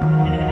Yeah.